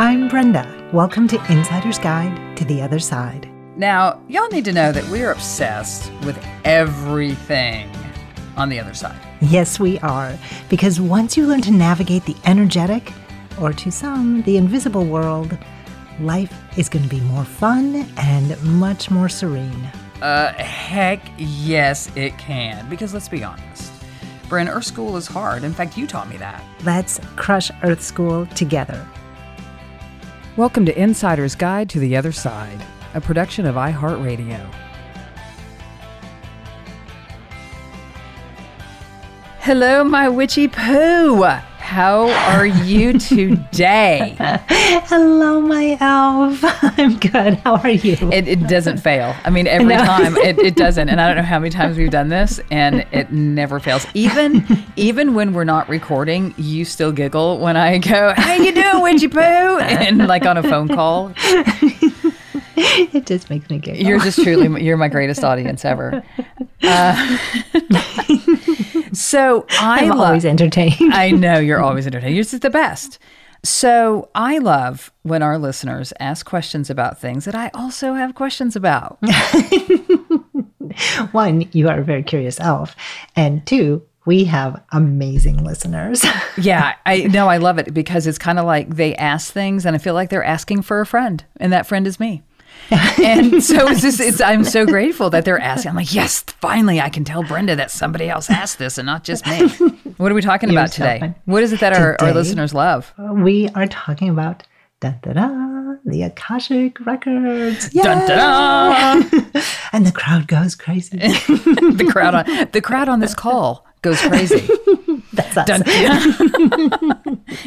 I'm Brenda. Welcome to Insider's Guide to the Other Side. Now, y'all need to know that we're obsessed with everything on the other side. Yes, we are. Because once you learn to navigate the energetic, or to some, the invisible world, life is going to be more fun and much more serene. Uh, heck yes, it can. Because let's be honest, Bryn, Earth School is hard. In fact, you taught me that. Let's crush Earth School together. Welcome to Insider's Guide to the Other Side a production of iHeartRadio. Hello, my witchy poo. How are you today? Hello, my elf. I'm good. How are you? It, it doesn't fail. I mean, every no. time it, it doesn't. And I don't know how many times we've done this, and it never fails. Even even when we're not recording, you still giggle when I go, "How you doing, witchy poo?" And like on a phone call. it just makes me giggle. You're just truly you're my greatest audience ever. Uh, so I am always entertained. I know you're always entertained. You're just the best. So I love when our listeners ask questions about things that I also have questions about. One, you are a very curious elf, and two, we have amazing listeners. yeah, I know I love it because it's kind of like they ask things and I feel like they're asking for a friend and that friend is me. and so it's just it's I'm so grateful that they're asking. I'm like, yes, finally I can tell Brenda that somebody else asked this and not just me. What are we talking about today? What is it that our, our listeners love? Uh, we are talking about da da da the Akashic records. Yay! Dun, da, da. and the crowd goes crazy. the crowd on the crowd on this call goes crazy. That's us. Dun,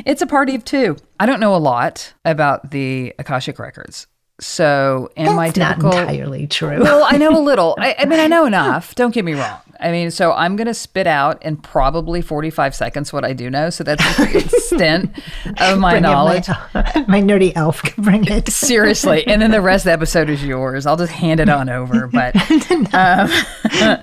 it's a party of two. I don't know a lot about the Akashic records. So, in That's my typical, not entirely true. Well, I know a little. I, I mean, I know enough. Don't get me wrong. I mean, so I'm going to spit out in probably 45 seconds what I do know. So that's the extent of my bring knowledge. My, my, nerdy elf can bring it. Seriously. And then the rest of the episode is yours. I'll just hand it on over. But um,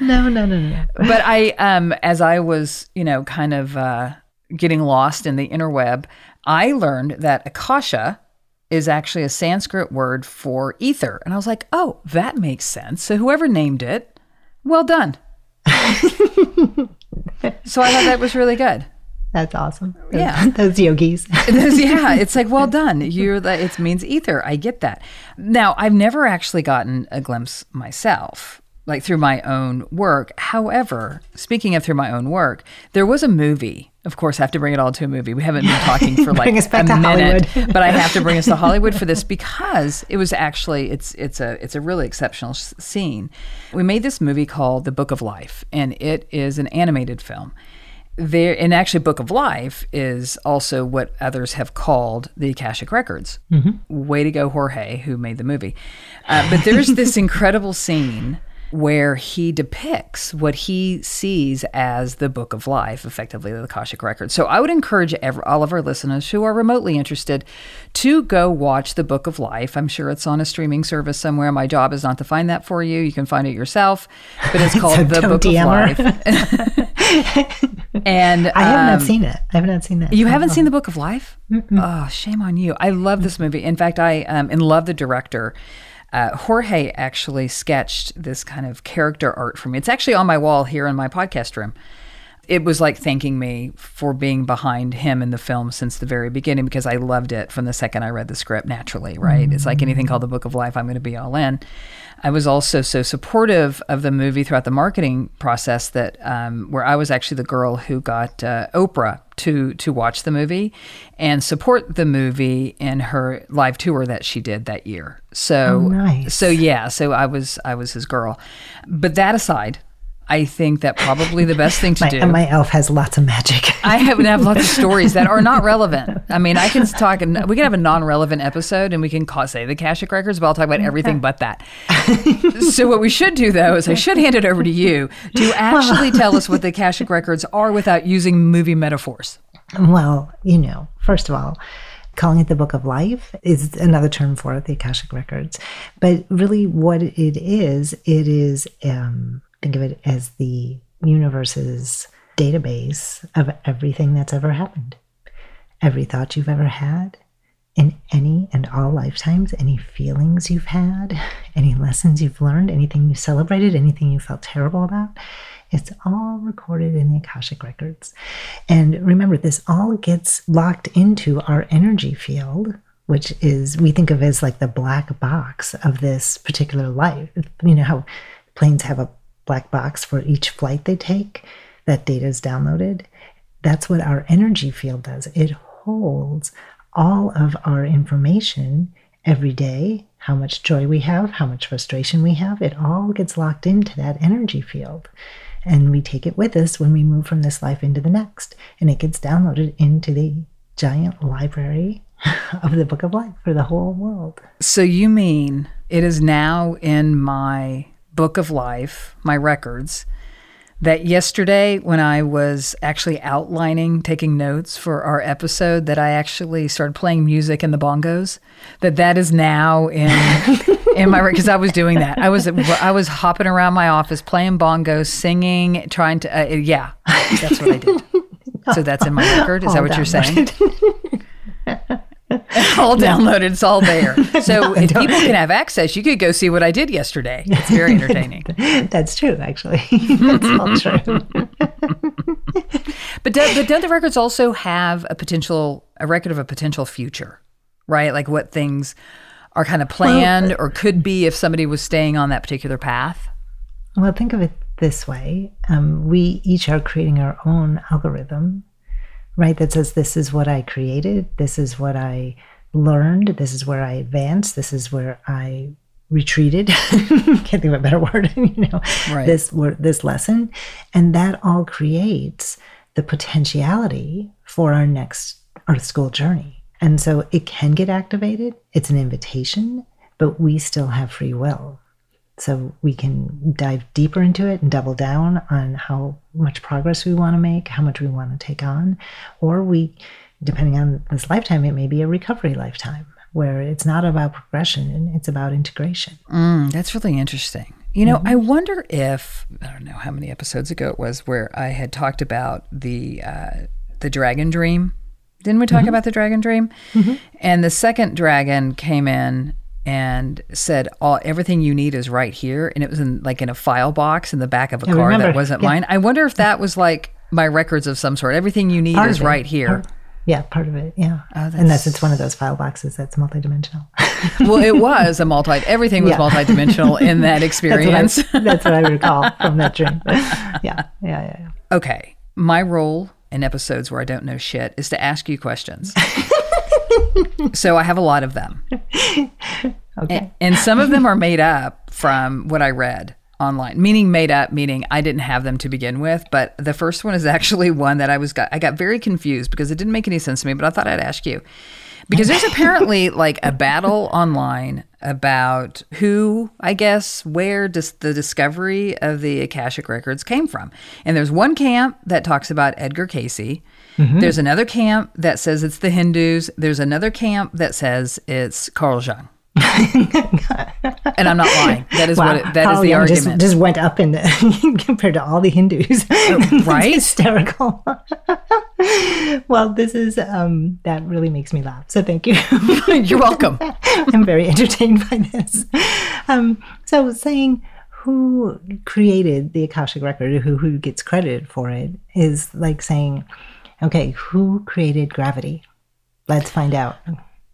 no, no, no, no. But I, um, as I was, you know, kind of uh, getting lost in the interweb, I learned that Akasha is actually a Sanskrit word for ether. And I was like, oh, that makes sense. So whoever named it, well done. so I thought that was really good. That's awesome. Those, yeah, those yogis. yeah, it's like well done. You're the. It means ether. I get that. Now I've never actually gotten a glimpse myself, like through my own work. However, speaking of through my own work, there was a movie of course, I have to bring it all to a movie. We haven't been talking for like a minute, but I have to bring us to Hollywood for this because it was actually it's it's a it's a really exceptional scene. We made this movie called The Book of Life, and it is an animated film. There, and actually, Book of Life is also what others have called the Akashic Records. Mm-hmm. Way to go, Jorge, who made the movie. Uh, but there's this incredible scene where he depicts what he sees as the book of life, effectively the Akashic Record. So I would encourage every, all of our listeners who are remotely interested to go watch the book of life. I'm sure it's on a streaming service somewhere. My job is not to find that for you. You can find it yourself, but it's called So the book DM of life. and I have um, not seen it. I have not seen that. you haven't seen the Book of Life? Oh, shame on you. I love this movie. In fact, I um, and love the director. Uh, Jorge actually sketched this kind of character art for me. It's actually on my wall here in my podcast room. It was like thanking me for being behind him in the film since the very beginning because I loved it from the second I read the script naturally, right? It's like anything called the Book of Life, I'm going to be all in. I was also so supportive of the movie throughout the marketing process that um, where I was actually the girl who got uh, Oprah to to watch the movie and support the movie in her live tour that she did that year. So Oh, nice. so yeah, so I was I was his girl. But that aside, I think that probably the best thing to My, do. and my elf has lots of magic. I have, have lots of stories that are not relevant. I mean, I can talk, and we can have a non-relevant episode, and we can call, say the Akashic Records, but I'll talk about everything but that. so what we should do, though, is I should hand it over to you to actually tell us what the Akashic Records are without using movie metaphors. Well, you know, first of all, calling it the book of life is another term for it, the Akashic Records. But really, what it is, it is, um, think of it as the universe's database of everything that's ever happened. Every thought you've ever had, in any and all lifetimes, any feelings you've had, any lessons you've learned, anything you celebrated, anything you felt terrible about, it's all recorded in the Akashic Records. And remember, this all gets locked into our energy field, which is, we think of as like the black box of this particular life. You know how planes have a black box for each flight they take? That data is downloaded. That's what our energy field does. It holds all of our information every day how much joy we have, how much frustration we have. It all gets locked into that energy field. And we take it with us when we move from this life into the next. And it gets downloaded into the giant library of the Book of Life for the whole world. So you mean it is now in my book of life, my records, that yesterday when I was actually outlining, taking notes for our episode, that I actually started playing music in the bongos. That that is now in in my because I was doing that. I was I was hopping around my office playing bongos, singing, trying to uh, yeah, that's what I did. So that's in my record. Is that what you're saying? all downloaded. It's all there. So if people can have access, you could go see what I did yesterday. It's very entertaining. That's true, actually. That's all true. But do, but don't the records also have a potential a record of a potential future, right? Like what things are kind of planned or could be if somebody was staying on that particular path. Well, think of it this way um, we each are creating our own algorithm, right? That says, this is what I created, this is what I learned, this is where I advanced, this is where I retreated. Can't think of a better word, you know, Right. this word, this lesson. And that all creates the potentiality for our next Earth School journey. And so it can get activated. It's an invitation, but we still have free will. So we can dive deeper into it and double down on how much progress we want to make, how much we want to take on. Or we, depending on this lifetime, it may be a recovery lifetime where it's not about progression, and it's about integration. Mm, that's really interesting. You know, I wonder if I don't know how many episodes ago it was where I had talked about the uh, the dragon dream. Didn't we talk about the dragon dream? And the second dragon came in and said, "All everything you need is right here," and it was in like in a file box in the back of a I car that wasn't Yeah. mine. I wonder if that was like my records of some sort. Everything you need Part is right here. Part- yeah, part of it. Yeah. Oh, Unless that's- it's one of those file boxes that's multidimensional. well, it was a multi. Everything was Yeah. multidimensional in that experience. That's what, I, that's what I recall from that dream. Yeah, yeah, yeah, yeah. Okay. My role in episodes where I don't know shit is to ask you questions. So I have a lot of them. Okay. And, and some of them are made up from what I read online. Meaning made up, meaning I didn't have them to begin with. But the first one is actually one that I was got I got very confused because it didn't make any sense to me, but I thought I'd ask you. Because there's apparently like a battle online about who, I guess, where dis- the discovery of the Akashic records came from. And there's one camp that talks about Edgar Cayce. There's another camp that says it's the Hindus. There's another camp that says it's Carl Jung. and I'm not lying. That is what it, that is Carl the Jung argument. Just, just went up in compared to all the Hindus. right? It's hysterical. well, this is um, that really makes me laugh. So thank you. You're welcome. I'm very entertained by this. Um, so saying who created the Akashic record, who who gets credit for it, is like saying, okay, who created gravity? Let's find out.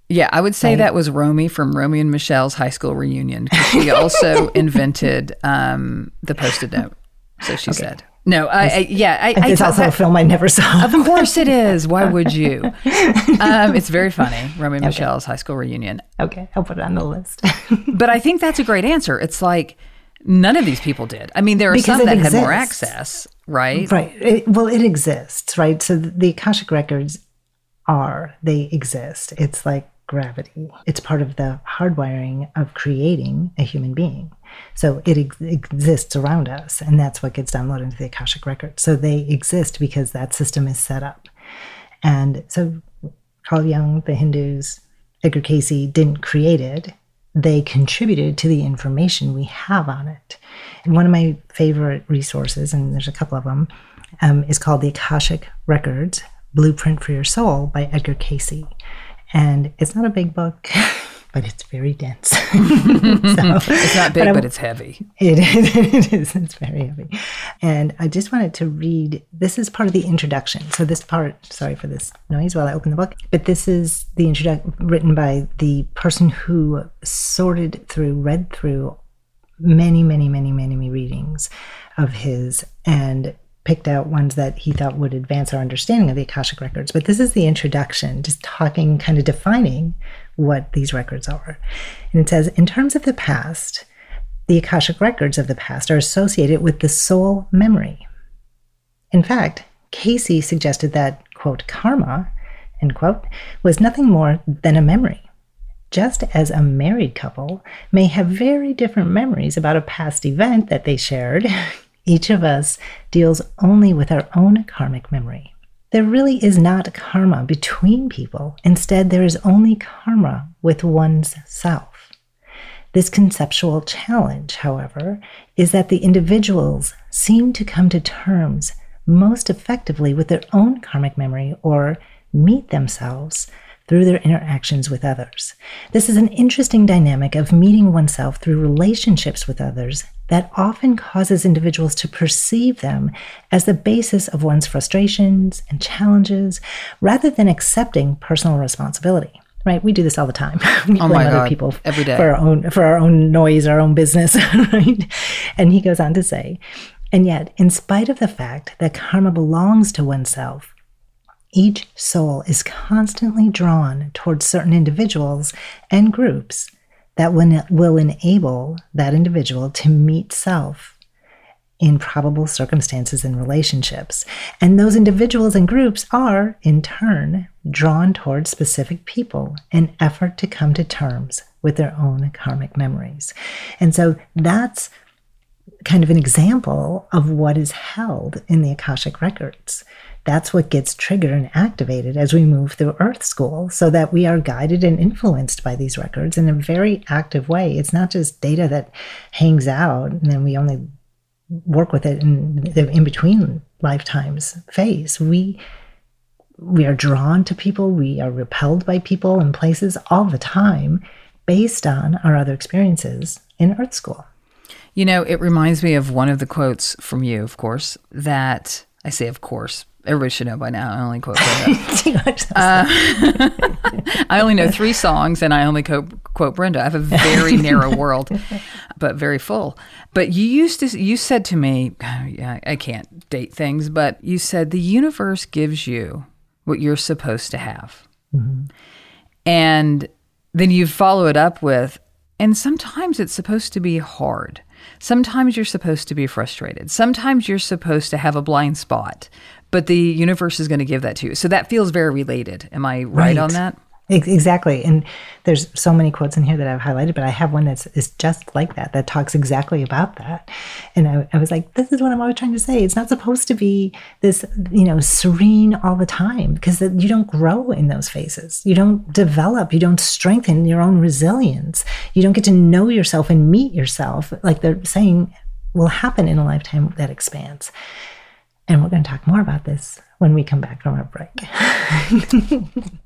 Yeah, I would say Right. that was Romy from Romy and Michelle's high school reunion. She also invented um, the post-it note. So she said. No, I, I yeah, I, I it's thought also a film I never saw. Of course it is. Why would you? Um, it's very funny. Romy and Michelle's high school reunion. okay, I'll put it on the list. But I think that's a great answer. It's like none of these people did. I mean, there are Because some that had more access, right? Right. It, well, it exists, right? So the Akashic records are, they exist. It's like gravity. It's part of the hardwiring of creating a human being. So it ex- exists around us, and that's what gets downloaded into the Akashic records. So they exist because that system is set up. And so Carl Jung, the Hindus, Edgar Cayce didn't create it. They contributed to the information we have on it. And one of my favorite resources, and there's a couple of them, um, is called the Akashic Records Blueprint for Your Soul by Edgar Cayce. And it's not a big book, but it's very dense. So- It's not big, I- but it's heavy. it is, it is. It's very heavy. And I just wanted to read this is part of the introduction. So, this part, sorry for this noise while I open the book, but this is the introduction written by the person who sorted through, read through many, many, many, many, many readings of his and picked out ones that he thought would advance our understanding of the Akashic records. But this is the introduction, just talking, kind of defining what these records are. And it says, in terms of the past, the Akashic records of the past are associated with the soul memory. In fact, Cayce suggested that, quote, karma, end quote, was nothing more than a memory. Just as a married couple may have very different memories about a past event that they shared, each of us deals only with our own karmic memory. There really is not karma between people. Instead, there is only karma with one's self. This conceptual challenge, however, is that the individuals seem to come to terms most effectively with their own karmic memory or meet themselves through their interactions with others. This is an interesting dynamic of meeting oneself through relationships with others that often causes individuals to perceive them as the basis of one's frustrations and challenges rather than accepting personal responsibility. Right? We do this all the time. we Oh blame other God. people Every day. for our own for our own noise, our own business, right? And he goes on to say, and yet, in spite of the fact that karma belongs to oneself, each soul is constantly drawn towards certain individuals and groups that will, enable that individual to meet self in probable circumstances and relationships. And those individuals and groups are, in turn, drawn towards specific people in effort to come to terms with their own karmic memories. And so that's kind of an example of what is held in the Akashic records. That's what gets triggered and activated as we move through Earth School so that we are guided and influenced by these records in a very active way. It's not just data that hangs out and then we only work with it in the in between lifetimes phase. We we are drawn to people, we are repelled by people and places all the time based on our other experiences in Earth School. You know, it reminds me of one of the quotes from you, of course, that I say, of course, everybody should know by now. I only quote Brenda. Uh, I only know three songs and I only quote, quote Brenda. I have a very narrow world, but very full. But you used to, you said to me, yeah, I can't date things, but you said the universe gives you what you're supposed to have. Mm-hmm. And then you follow it up with, and sometimes it's supposed to be hard. Sometimes you're supposed to be frustrated. Sometimes you're supposed to have a blind spot, but the universe is going to give that to you. So that feels very related. Am I right, on that? Exactly. And there's so many quotes in here that I've highlighted, but I have one that's is just like that, that talks exactly about that. And I, I, was like, this is what I'm always trying to say. It's not supposed to be this, you know, serene all the time because you don't grow in those phases. You don't develop, you don't strengthen your own resilience. You don't get to know yourself and meet yourself. Like they're saying will happen in a lifetime that expands. And we're going to talk more about this when we come back from our break.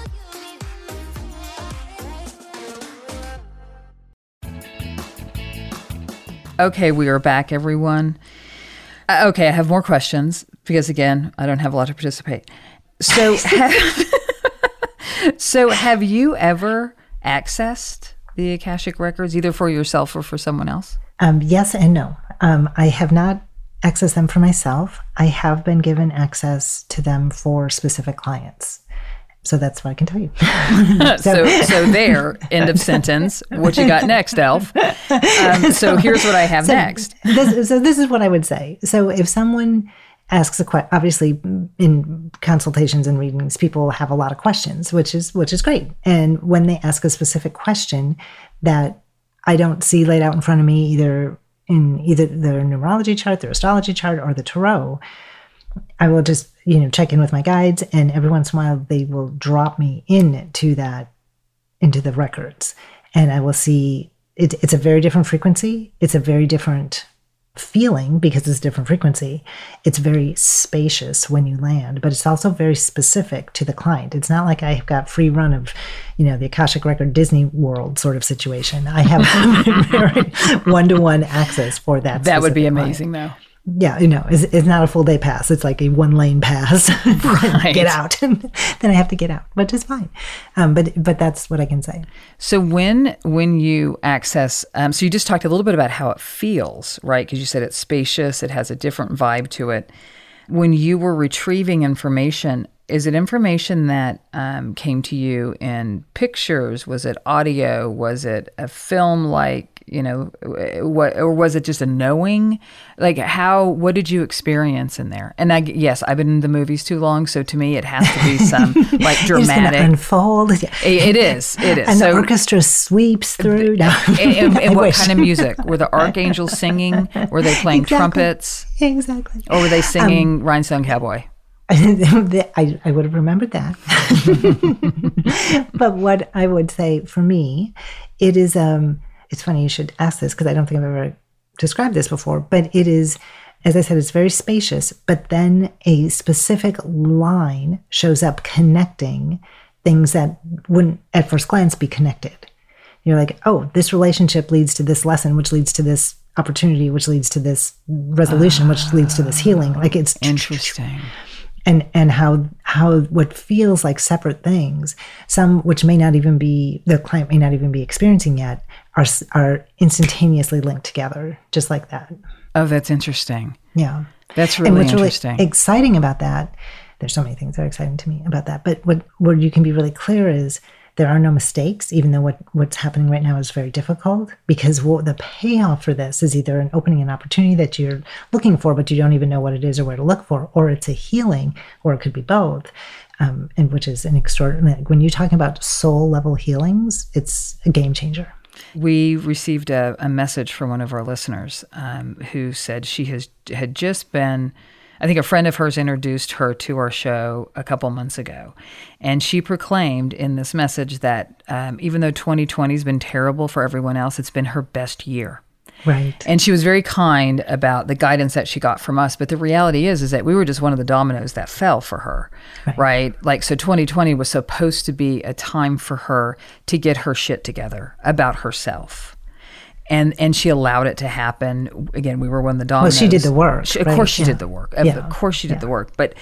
Okay, we are back, everyone. Uh, okay, I have more questions because, again, I don't have a lot to participate. So, have, so have you ever accessed the Akashic records, either for yourself or for someone else? Um, yes and no. Um, I have not accessed them for myself. I have been given access to them for specific clients. So that's what I can tell you. so, so there, end of sentence. What you got next, Elf? Um, so here's what I have so next. this, so this is what I would say. So if someone asks a question, obviously in consultations and readings, people have a lot of questions, which is which is great. And when they ask a specific question that I don't see laid out in front of me, either in either their numerology chart, their astrology chart, or the tarot I will just, you know, check in with my guides and every once in a while they will drop me into that, into the records. And I will see it, it's a very different frequency. It's a very different feeling because it's a different frequency. It's very spacious when you land, but it's also very specific to the client. It's not like I've got free run of, you know, the Akashic Record Disney World sort of situation. I have very one to one access for that. That would be amazing, client. though. Yeah, you know, it's, it's not a full day pass. It's like a one lane pass. Right. get out. then I have to get out, which is fine. Um, but but that's what I can say. So when when you access, um, so you just talked a little bit about how it feels, right? Because you said it's spacious, it has a different vibe to it. When you were retrieving information, is it information that um, came to you in pictures? Was it audio? Was it a film like? You know, what or was it just a knowing? Like how? What did you experience in there? And I yes, I've been in the movies too long, so to me it has to be some like dramatic. unfold. It- it is. It is. And So- the orchestra sweeps through. And, and- and what wish. kind of music? Were the archangels singing? Were they playing Exactly. trumpets? Exactly. Or were they singing Rhinestone Cowboy? I, I would have remembered that. but what I would say for me, it is, um, it's funny you should ask this because I don't think I've ever described this before, but it is, as I said, it's very spacious, but then a specific line shows up connecting things that wouldn't at first glance be connected. You're like, oh, this relationship leads to this lesson, which leads to this opportunity, which leads to this resolution, which leads to this healing. Like it's Interesting. and and how how what feels like separate things some which may not even be the client may not even be experiencing yet are are instantaneously linked together just like that Oh, that's interesting. yeah That's and really what's interesting. really exciting about that there's so many things that are exciting to me about that but what where you can be really clear is there are no mistakes even though what what's happening right now is very difficult because what the payoff for this is either an opening an opportunity that you're looking for but you don't even know what it is or where to look for or it's a healing or it could be both um, and which is an extraordinary when you're talking about soul level healings it's a game changer we received a, a message from one of our listeners um, who said she has had just been i think a friend of hers introduced her to our show a couple months ago. And she proclaimed in this message that um, even though 2020 has been terrible for everyone else it's been her best year right. And she was very kind about the guidance that she got from us. But the reality is is that we were just one of the dominoes that fell for her right, like so 2020 was supposed to be a time for her to get her shit together about herself. And and she allowed it to happen. Again we were one of the dominoes. Well, she did the work, She- of right? course she Yeah. did the work. Of, Yeah. of course she did the work. But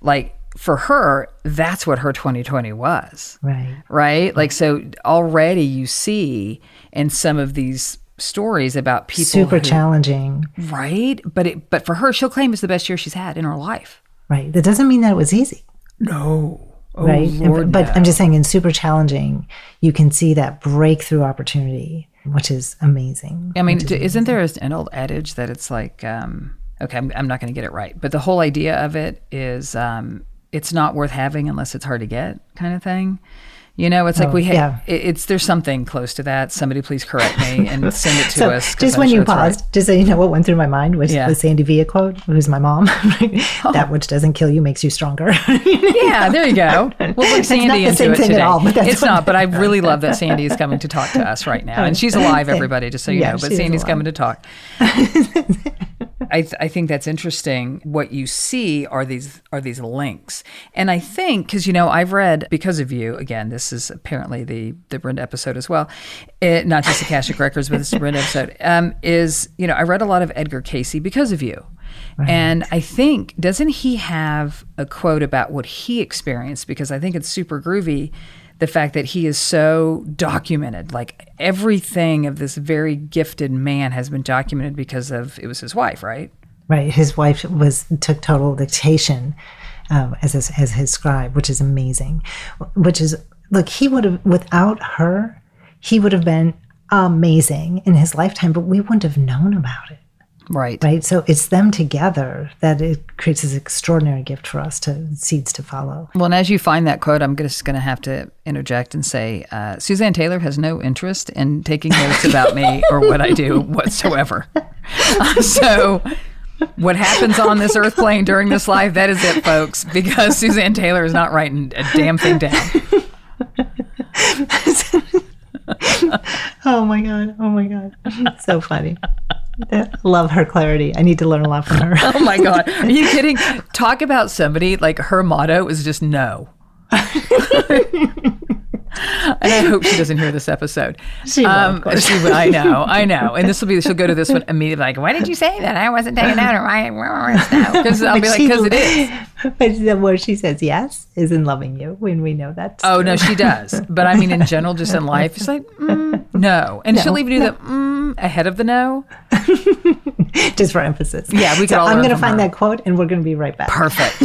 like for her that's what her 2020 was. Right. Right? Like, so already you see in some of these stories about people super who- challenging right? But it, but for her, she'll claim it's the best year she's had in her life. right that doesn't mean that it was easy No, oh, right? And- but no. I'm just saying, in super challenging, you can see that breakthrough opportunity, which is amazing. I mean, d- isn't there an old adage that it's like, um, okay, I'm, I'm not going to get it right, but the whole idea of it is um, it's not worth having unless it's hard to get, kind of thing. You know, it's like Oh, we have. yeah. It, it's there's something close to that. Somebody please correct me and send it to us. so us. just I'm when sure you it's right. paused, just so you know what went through my mind was Yeah. the Sandy Villa quote, who's my mom. Oh. that which doesn't kill you makes you stronger. Yeah, there you go. We'll not Sandy the into same it thing at today. all, but that's it's not, but I really love that Sandy is coming to talk to us right now, and she's alive. Everybody, just so you Yeah, know. But Sandy's alive. coming to talk. I, th- I think that's interesting. What you see are these are these links, and I think because you know I've read because of you. Again, this is apparently the the Brenda episode as well, it, not just Akashic Records, but this Brenda episode. Um, is you know I read a lot of Edgar Cayce because of you, and I think doesn't he have a quote about what he experienced? Because I think it's super groovy. The fact that he is so documented, like everything of this very gifted man has been documented because of it was his wife, right? right. His wife was took total dictation um, as his, as his scribe, which is amazing. Which is look, he would have without her, he would have been amazing in his lifetime, but we wouldn't have known about it. Right. Right. So it's them together that it creates this extraordinary gift for us to seeds to follow. Well, and as you find that quote, I'm just going to have to interject and say uh, Suzanne Taylor has no interest in taking notes about me or what I do whatsoever. Uh, so, what happens on this earth plane during this life, that is it, folks, because Suzanne Taylor is not writing a damn thing down. Oh my god! Oh my god! So funny. Love her clarity. I need to learn a lot from her. Oh my God. Are you kidding? Talk about somebody like her motto is just no. And I hope she doesn't hear this episode. She will, of course. she will, I know, I know. And this will be, she'll go to this one immediately, like, why did you say that? I wasn't taking out or why? Because I'll be like, because it is. But the word she says yes is in loving you when we know that. Oh, no, she does. But I mean, in general, just in life, it's like, mm, no. And No, she'll even do the mm ahead of the no. just for emphasis. Yeah, we could so I'm going to find her. that quote and we're going to be right back. Perfect.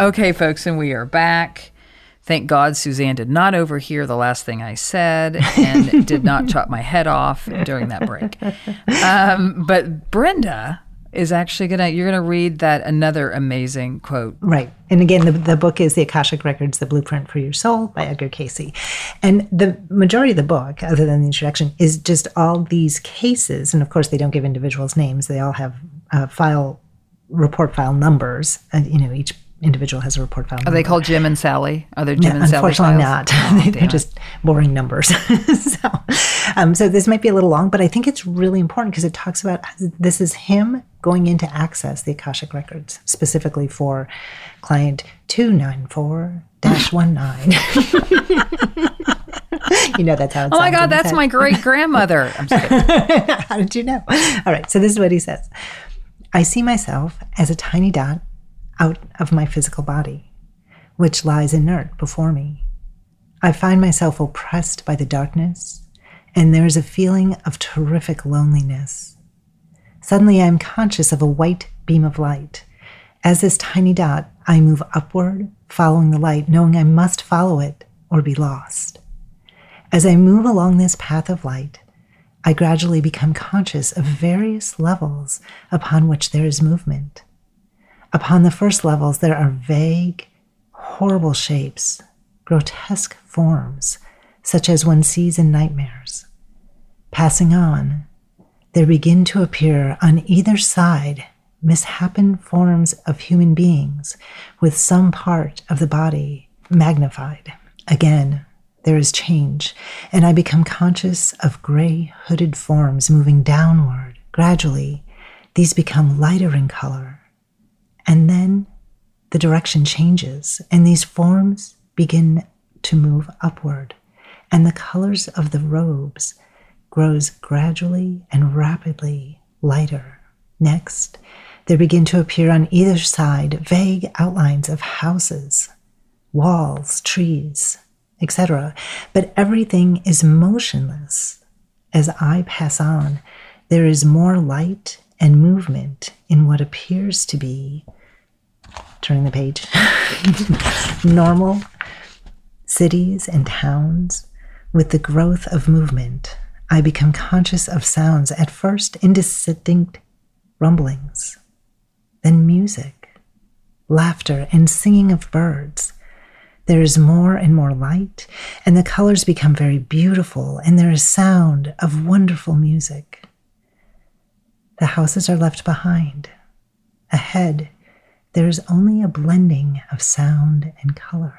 Okay, folks, and we are back. Thank God Suzanne did not overhear the last thing I said and did not chop my head off during that break. Um, but Brenda is actually gonna you're gonna read that another amazing quote. Right. And again, the, the book is The Akashic Records, The Blueprint for Your Soul by Edgar Cayce. And the majority of the book, other than the introduction, is just all these cases. And of course, they don't give individuals names. They all have uh, file, report file numbers. And, you know, each individual has a report file Are number. they called Jim and Sally? Are they Jim No, and Sally? unfortunately not. Oh, They're just boring numbers. so, um, so this might be a little long, but I think it's really important because it talks about this is him going in to access the Akashic records specifically for client two nine four dash one nine. You know that's how Oh my God, that's head. my great grandmother. I'm just kidding. How did you know? All right, so this is what he says I see myself as a tiny dot out of my physical body, which lies inert before me. I find myself oppressed by the darkness, and there is a feeling of terrific loneliness. Suddenly, I am conscious of a white beam of light. As this tiny dot, I move upward, following the light, knowing I must follow it or be lost. As I move along this path of light, I gradually become conscious of various levels upon which there is movement. Upon the first levels, there are vague, horrible shapes grotesque forms, such as one sees in nightmares. Passing on, there begin to appear on either side mishapen forms of human beings with some part of the body magnified. Again, there is change, and I become conscious of gray hooded forms moving downward. Gradually, these become lighter in color. And then the direction changes, and these forms begin to move upward, and the colors of the robes grows gradually and rapidly lighter. Next, there begin to appear on either side vague outlines of houses, walls, trees, etc. But everything is motionless. As I pass on, there is more light and movement in what appears to be, turning the page, normal cities and towns with the growth of movement. I become conscious of sounds, at first indistinct rumblings, then music, laughter, and singing of birds. There is more and more light, and the colors become very beautiful, and there is sound of wonderful music. The houses are left behind. Ahead, there is only a blending of sound and color.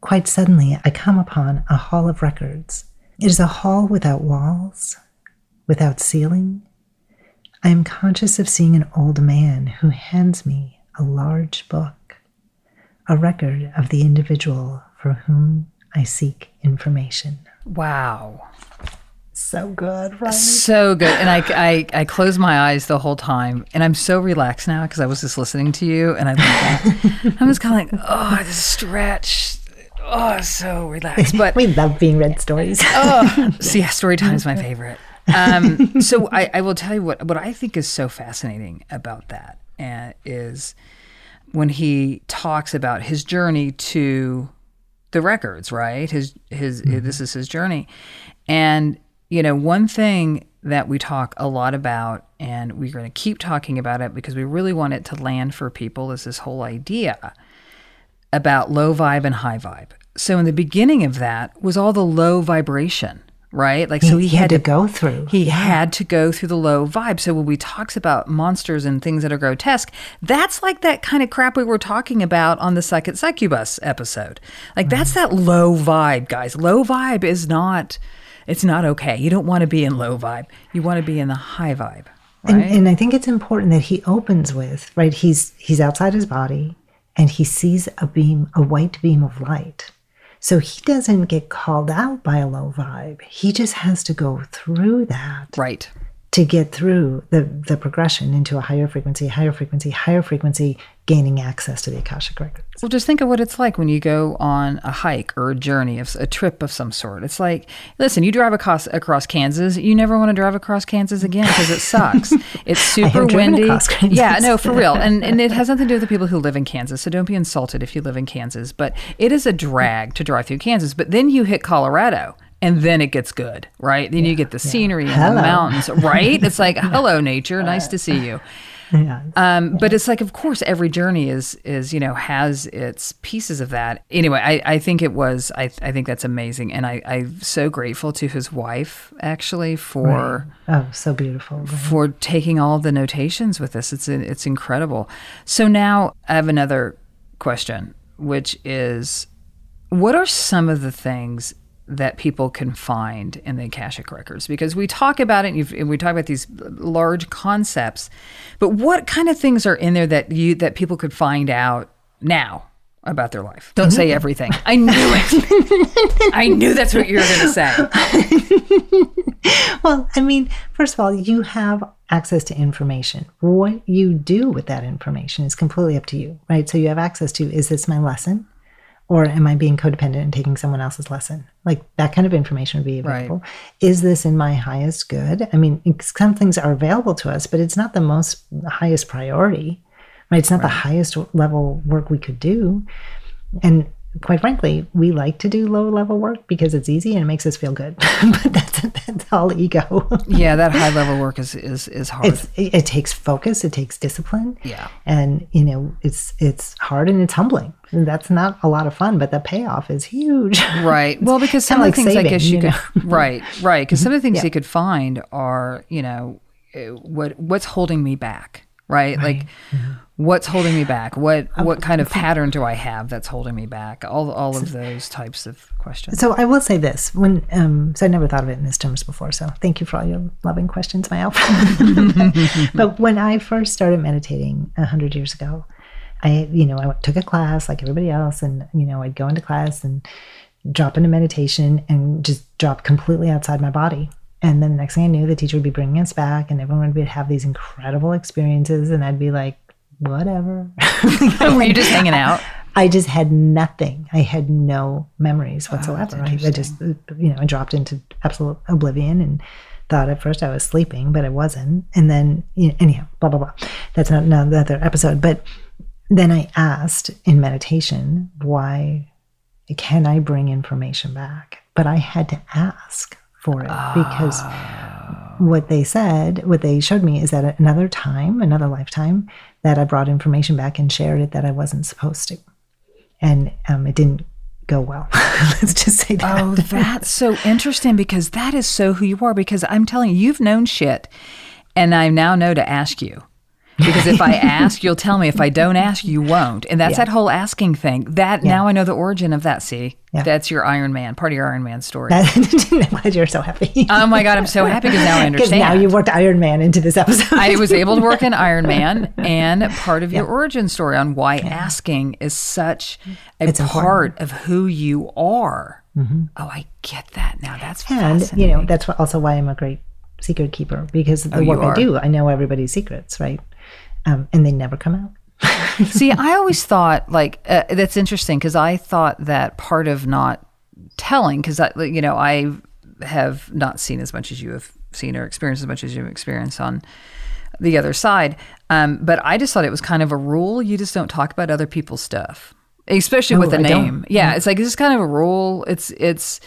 Quite suddenly, I come upon a hall of records. It is a hall without walls, without ceiling. I am conscious of seeing an old man who hands me a large book, a record of the individual for whom I seek information. Wow. So good, right? So good. And I, I, I closed my eyes the whole time. And I'm so relaxed now because I was just listening to you. And I, I was kind of like, oh, this stretch. Oh, so relaxed. But we love being read stories. oh, so yeah, story time is my favorite. Um, so I, I will tell you what what I think is so fascinating about that uh, is when he talks about his journey to the records, right? His his Mm-hmm. this is his journey, and you know one thing that we talk a lot about, and we're going to keep talking about it because we really want it to land for people is this whole idea about low vibe and high vibe. So in the beginning of that was all the low vibration, right? Like so He- he, he had to go through. He had to go through the low vibe. So when we talks about monsters and things that are grotesque, that's like that kind of crap we were talking about on the second Succubus episode. Like that's that low vibe, guys. Low vibe is not it's not okay. You don't want to be in low vibe. You want to be in the high vibe. And, and I think it's important that he opens with right. He's he's outside his body, and he sees a beam, a white beam of light. So he doesn't get called out by a low vibe. He just has to go through that, right, to get through the the progression into a higher frequency, higher frequency, higher frequency, gaining access to the akashic records. Well, just think of what it's like when you go on a hike or a journey of a trip of some sort. It's like, listen, you drive across across Kansas, you never want to drive across Kansas again because it sucks. It's super windy. Yeah, no, for real. And and it has nothing to do with the people who live in Kansas. So don't be insulted if you live in Kansas. But it is a drag to drive through Kansas. But then you hit Colorado. And then it gets good, right? Then you get the scenery and Hello. the mountains, right? It's like, hello, nature, nice to see you. Yeah. Um, but it's like, of course, every journey is is you know has its pieces of that. Anyway, I, I think it was. I I think that's amazing, and I I'm so grateful to his wife actually for Oh, so beautiful. right? for taking all the notations with us. It's it's incredible. So now I have another question, which is, what are some of the things that people can find in the Akashic records? Because we talk about it, and, you've, and we talk about these large concepts, but what kind of things are in there that you that people could find out now? About their life. Don't say mm-hmm. everything. I knew it. I knew that's what you were going to say. well, I mean, first of all, you have access to information. What you do with that information is completely up to you, right? So you have access to is this my lesson? Or am I being codependent and taking someone else's lesson? Like that kind of information would be available. Is this in my highest good? I mean, some things are available to us, but it's not the most highest priority, right? It's not the highest level work we could do. And quite frankly, we like to do low level work because it's easy and it makes us feel good. but that's, that's all ego. yeah, that high level work is is, is hard. It's, it, it takes focus, it takes discipline. Yeah. And, you know, it's it's hard and it's humbling. And that's not a lot of fun, but the payoff is huge. Right. Well, because some of the like things I guess you you could, right, right. Because some of the things Yeah. you could find are, you know, uh, what what's holding me back, right? Like, Mm-hmm. what's holding me back? What Um, what kind of pattern do I have that's holding me back? All all of those types of questions. So I will say this when um so I never thought of it in these terms before. So thank you for all your loving questions, my elf. but when I first started meditating a hundred years ago, I you know I took a class like everybody else, and you know I'd go into class and drop into meditation and just drop completely outside my body. And then the next thing I knew, the teacher would be bringing us back, and everyone would be, have these incredible experiences, and I'd be like, whatever. Were you just hanging out? I just had nothing. I had no memories oh, whatsoever. I, I just, uh, you know, I dropped into absolute oblivion and thought at first I was sleeping, but I wasn't. And then, you know, anyhow, blah, blah, blah. That's not another episode. But then I asked in meditation, why can I bring information back? But I had to ask for it because what they said, what they showed me is that at another time, another lifetime, that I brought information back and shared it that I wasn't supposed to. And um, it didn't go well. Let's just say that. Oh, that's so interesting because that is so who you are. Because I'm telling you, you've known shit, and I now know to ask you. Because if I ask, you'll tell me. If I don't ask, you won't. And that's Yeah. that whole asking thing. That now I know the origin of that. See, Yeah. that's your Iron Man, part of your Iron Man story. Glad you're so happy. oh my God, I'm so happy because now I understand. now you worked Iron Man into this episode. I was able to work in Iron Man and part of your origin story on why asking is such a It's part important. of who you are. Mm-hmm. Oh, I get that now. That's and you know that's also why I'm a great secret keeper because of Oh, the work I do. I know everybody's secrets, right? Um, and they never come out. See, I always thought like uh, that's interesting because I thought that part of not telling because I, you know, I have not seen as much as you have seen or experienced as much as you've experienced on the other side. Um, but I just thought it was kind of a rule. You just don't talk about other people's stuff, especially with Oh, a I don't. name. Yeah, it's like it's just kind of a rule. It's it's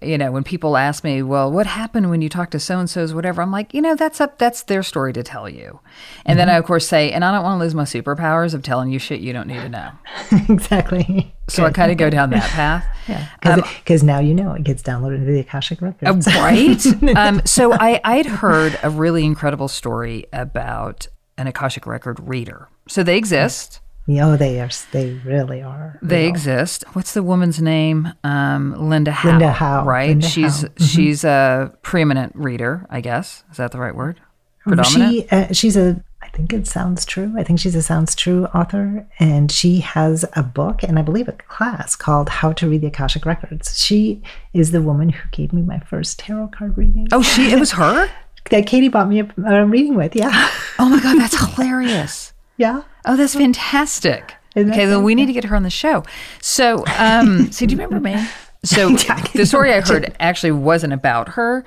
you know when people ask me, well, what happened when you talked to so and so's whatever? I'm like, you know, that's up that's their story to tell you. And then mm-hmm. I of course say, and I don't want to lose my superpowers of telling you shit you don't need to know. exactly. So I kind of go down that path. Yeah, um, because now you know it gets downloaded into the Akashic records. Oh, right? um, so I, I'd heard a really incredible story about an Akashic record reader. So they mm. exist. Yeah, oh, they are. They really are. They real. exist. What's the woman's name? Um, Linda Howe. Linda Howe. Right. Linda she's Howe. Mhm. she's a preeminent reader. I guess is that the right word? Predominant. She, uh, she's a. I think it sounds true. I think she's a sounds true author, and she has a book and I believe a class called "How to Read the Akashic Records." She is the woman who gave me my first tarot card reading. oh, she. It was her. that Katie bought me a, a reading with. Yeah, Oh my god, that's hilarious. Yeah. Oh, that's fantastic. That Okay, then we need to get her on the show. So, um, so do you remember me? So the story I heard actually wasn't about her,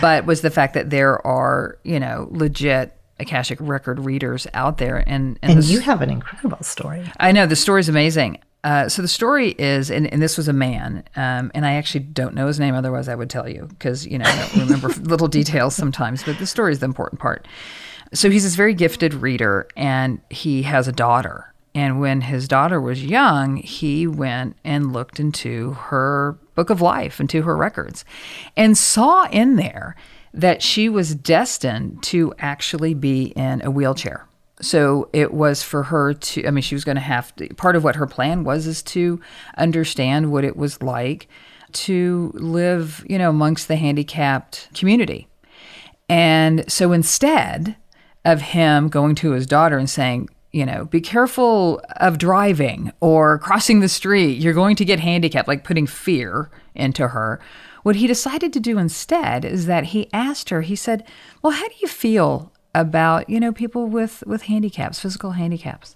but was the fact that there are, you know, legit Akashic record readers out there, and and, And the you have an incredible story. I know the story is amazing. Uh, so the story is, and, and this was a man, um, and I actually don't know his name. Otherwise, I would tell you because you know I don't remember little details sometimes. But the story is the important part. So he's this very gifted reader, and he has a daughter. And when his daughter was young, he went and looked into her book of life, into her records, and saw in there that she was destined to actually be in a wheelchair. So it was for her to, I mean, she was going to have to, part of what her plan was is to understand what it was like to live, you know, amongst the handicapped community. And so instead of him going to his daughter and saying, you know, be careful of driving or crossing the street, you're going to get handicapped, like putting fear into her. What he decided to do instead is that he asked her, he said, Well, how do you feel about, you know, people with, with handicaps, physical handicaps?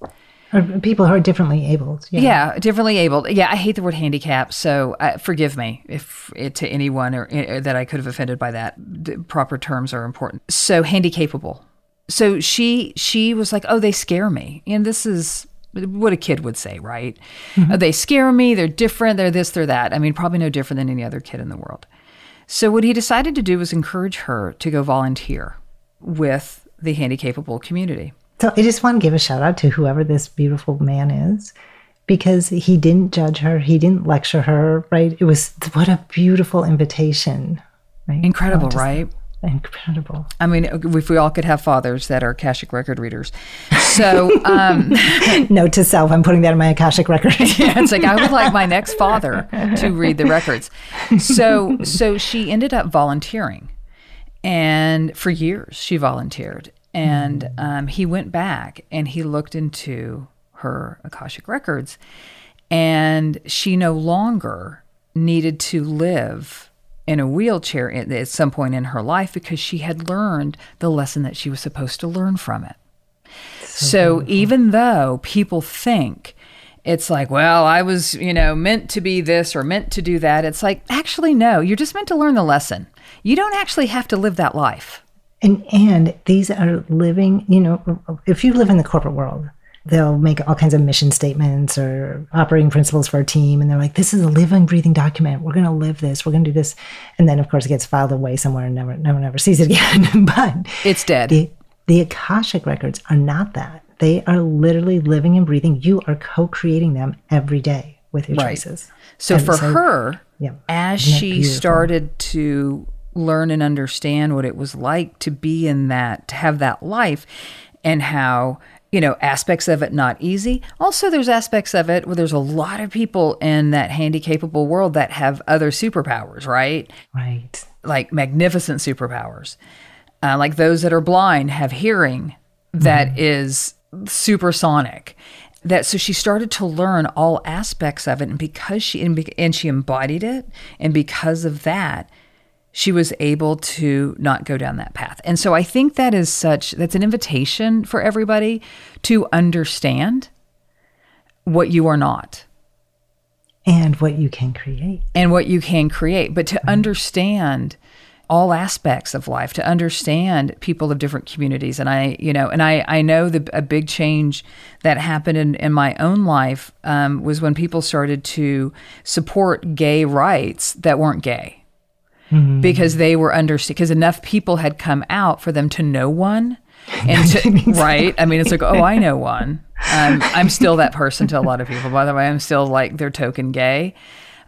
Or people who are differently abled. Yeah. differently abled. Yeah, I hate the word handicap, so uh, forgive me if it, to anyone or uh, that I could have offended by that. The proper terms are important. So handicapable. So she she was like, "Oh, they scare me." And this is what a kid would say, right? Uh, They scare me. They're different. They're this. They're that. I mean, probably no different than any other kid in the world. So what he decided to do was encourage her to go volunteer with the handicapable community. So I just want to give a shout out to whoever this beautiful man is because he didn't judge her, he didn't lecture her, right? It was what a beautiful invitation, right? Incredible, Oh, just right? Incredible. I mean, if we all could have fathers that are Akashic record readers. So, um, Note to self, I'm putting that in my Akashic record. yeah, it's like I would like my next father to read the records. So, so she ended up volunteering, and for years she volunteered. And um, he went back and he looked into her Akashic records, and she no longer needed to live in a wheelchair at at some point in her life because she had learned the lesson that she was supposed to learn from it. So, even though people think it's like, well, I was, you know, meant to be this or meant to do that, it's like, actually, no, you're just meant to learn the lesson. You don't actually have to live that life. And and these are living, you know, if you live in the corporate world, they'll make all kinds of mission statements or operating principles for a team and they're like, this is a living, breathing document. We're gonna live this, we're gonna do this. And then of course it gets filed away somewhere and never no one ever sees it again. but It's dead. the the Akashic records are not that. They are literally living and breathing. You are co-creating them every day with your Right. choices. So And for her, yeah. as she beautiful? started to learn and understand what it was like to be in that, to have that life, and how, you know, aspects of it not easy. Also, there's aspects of it where there's a lot of people in that handicapable world that have other superpowers, right? Right. Like magnificent superpowers. Uh, like those that are blind have hearing that is supersonic that so she started to learn all aspects of it and because she and, be- and she embodied it and because of that she was able to not go down that path and so i think that is such that's an invitation for everybody to understand what you are not And what you can create. and what you can create, but to understand all aspects of life, to understand people of different communities. And I, you know, and I, I know the a big change that happened in, in my own life um, was when people started to support gay rights that weren't gay because they were understand because enough people had come out for them to know one and to, right? I mean it's like oh i know one. Um, i'm still that person to a lot of people by the way. I'm still like their token gay.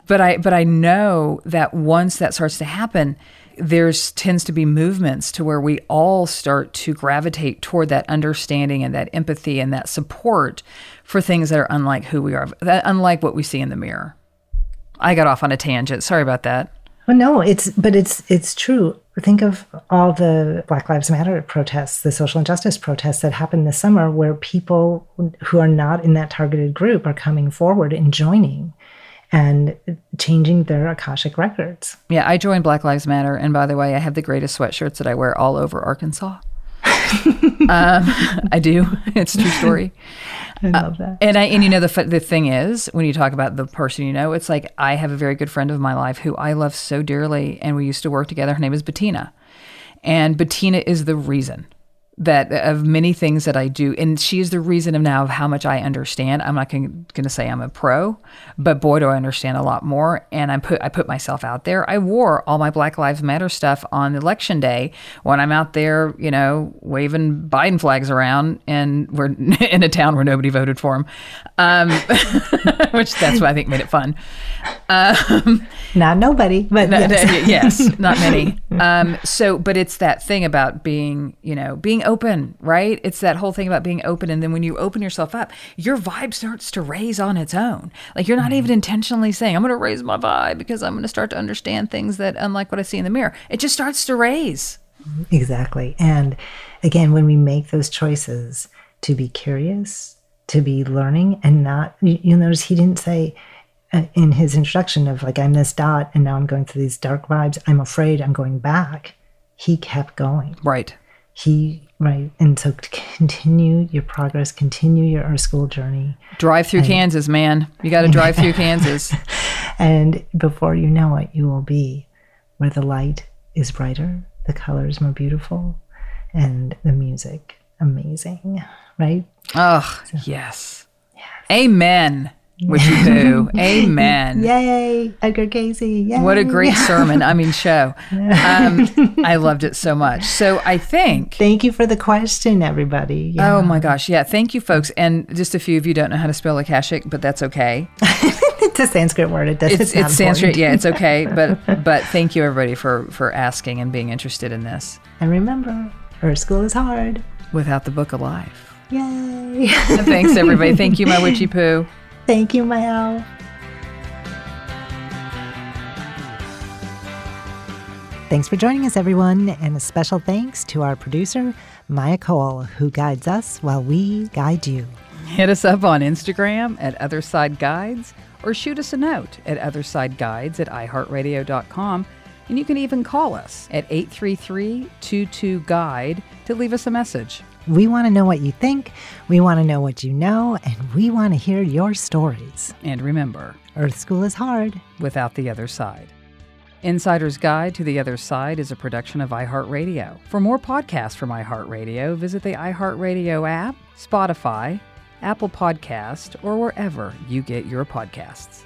But i but i know that once that starts to happen there's tends to be movements to where we all start to gravitate toward that understanding and that empathy and that support for things that are unlike who we are that unlike what we see in the mirror. I got off on a tangent. Sorry about that Well, no, it's but it's it's true. Think of all the Black Lives Matter protests, the social injustice protests that happened this summer, where people who are not in that targeted group are coming forward and joining and changing their akashic records. Yeah, I joined Black Lives Matter, and by the way, I have the greatest sweatshirts that I wear all over Arkansas. um, I do. It's a true story. I uh, love that. And I and you know the the thing is when you talk about the person you know, it's like I have a very good friend of my life who I love so dearly, and we used to work together. Her name is Bettina, and Bettina is the reason that of many things that I do, and she is the reason of now of how much I understand. I'm not going to say I'm a pro, but boy, do I understand a lot more. And I put I put myself out there. I wore all my Black Lives Matter stuff on election day when I'm out there, you know, waving Biden flags around, and we're in a town where nobody voted for him, um, which that's what I think made it fun. Um, Not nobody, but no, yes. yes, not many. Um, so, but it's that thing about being, you know, being open, right? It's that whole thing about being open. And then when you open yourself up, your vibe starts to raise on its own. Like you're not even intentionally saying, I'm going to raise my vibe because I'm going to start to understand things that, unlike what I see in the mirror, it just starts to raise. Exactly. And again, when we make those choices to be curious, to be learning, and not, you, you'll notice he didn't say uh, in his introduction of like, I'm this dot and now I'm going through these dark vibes. I'm afraid I'm going back. He kept going. Right. He, right. And so continue your progress, continue your Earth School journey. Drive through Kansas, man. You got to drive through Kansas. And before you know it, you will be where the light is brighter, the colors more beautiful, and the music amazing, right? Oh, yes. yes. Amen. Witchy do. Amen. Yay, Edgar Cayce. Yay. What a great sermon. I mean, show. Um, I loved it so much. So I think. Thank you for the question, everybody. Yeah. Oh my gosh. Yeah. Thank you, folks. And just a few of you don't know how to spell Akashic, but that's okay. it's a Sanskrit word. It does. It's, It's, it's Sanskrit. Yeah, it's okay. But but thank you everybody for for asking and being interested in this. And remember, Earth School is hard. Without the book of life. Yay. Thanks everybody. Thank you, my witchy poo. Thank you, my elf. Thanks for joining us, everyone, and a special thanks to our producer, Maya Cole, who guides us while we guide you. Hit us up on Instagram at Otherside Guides or shoot us a note at OthersideGuides at iHeartRadio.com. And you can even call us at 833 22 Guide to leave us a message. We want to know what you think, we want to know what you know, and we want to hear your stories. And remember, Earth School is hard. without the other side. Insider's Guide to the Other Side is a production of iHeartRadio. For more podcasts from iHeartRadio, visit the iHeartRadio app, Spotify, Apple Podcast, or wherever you get your podcasts.